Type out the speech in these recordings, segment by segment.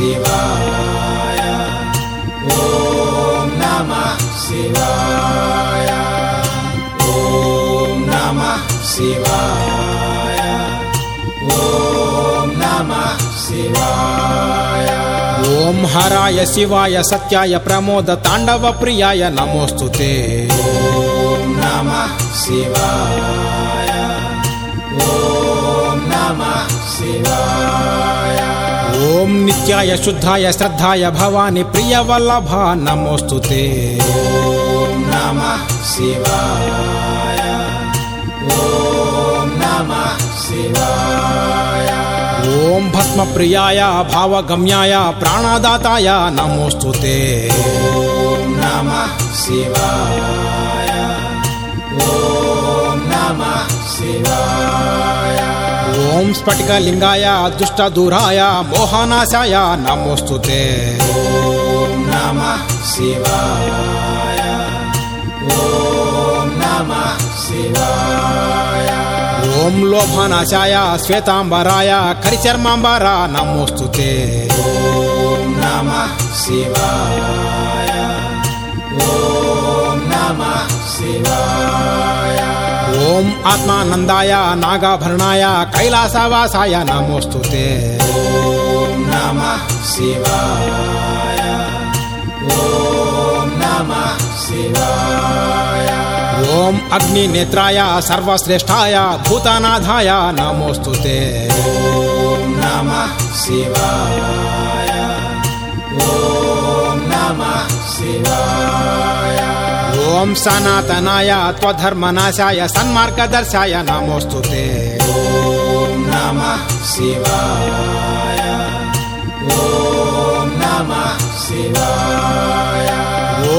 शिवाय। ॐ नमः शिवाय। ॐ नमः शिवाय। ॐ नमः शिवाय। ॐ हराय शिवाय सत्याय प्रमोद ताण्डव प्रियाय नमोऽस्तु ते। ॐ नमः शिवाय। ॐ नमः शिवाय ॐ नित्याय शुद्धाय श्रद्धाय भवानि प्रियवल्लभा, नमोऽस्तु ते। ॐ नमः शिवाय। ॐ नमः शिवाय। ॐ भस्मप्रियाय, भावगम्याय, प्राणदाताय, नमोऽस्तु ते। ॐ नमः शिवाय। ॐ नमः शिवाय। ఓం స్ఫటిక లింగాయ అదృష్ట దూరాయ మోహనాశాయ నమోస్తుతే ఓం లోభనాశాయ శ్వేతాంబరాయ కరిచర్మాంబర నమోస్తుతే ఓం శివాయ. ॐ आत्मानन्दाय नागाभरणाय कैलासवासाय नमोऽस्तु ते। ॐ नमः शिवाय। ॐ नमः शिवाय। ॐ अग्निनेत्राय सर्वश्रेष्ठाय भूतनाथाय नमोऽस्तु ते। नमः शिवाय। ॐ नमः शिवाय ॐ सनातनाय त्वधर्मनाशाय सन्मार्गदर्शाय नमोऽस्तु ते। ॐ नमः शिवाय। ॐ नमः शिवाय।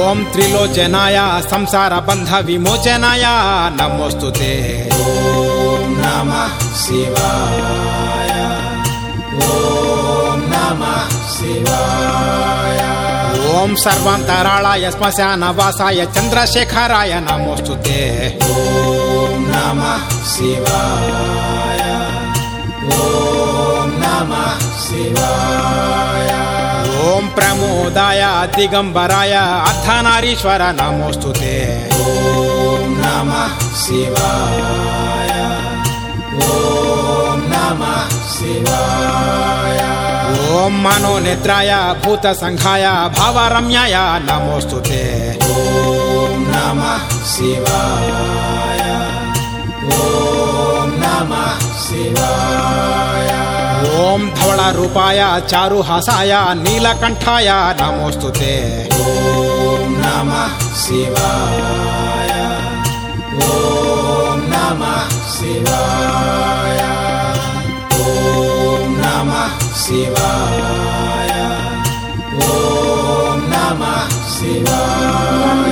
ॐ त्रिलोचनाय संसारबन्धविमोचनाय नमोऽस्तु ते। ॐ नमः शिवाय। ॐ नमः शिवाय। ॐ सर्वान्तराळाय श्मशानवासाय चन्द्रशेखराय नमोऽस्तु ते। ॐ नमः शिवाय। ॐ नमः शिवाय। ॐ प्रमोदाय दिगम्बराय अर्धनारीश्वर नमोऽस्तु ते। ॐ नमः शिवाय। ॐ नमः शिवाय ఓం మనో నేత్రాయ భూత సంఘాయ భావరమ్యాయ నమోస్తు ఓం నమ శివాయ. ధవళ రూపాయ చారుహాసాయ నీలకంఠాయ నమోస్తు నమ శివాయ. ఓం शिवाय। ॐ नमः शिवाय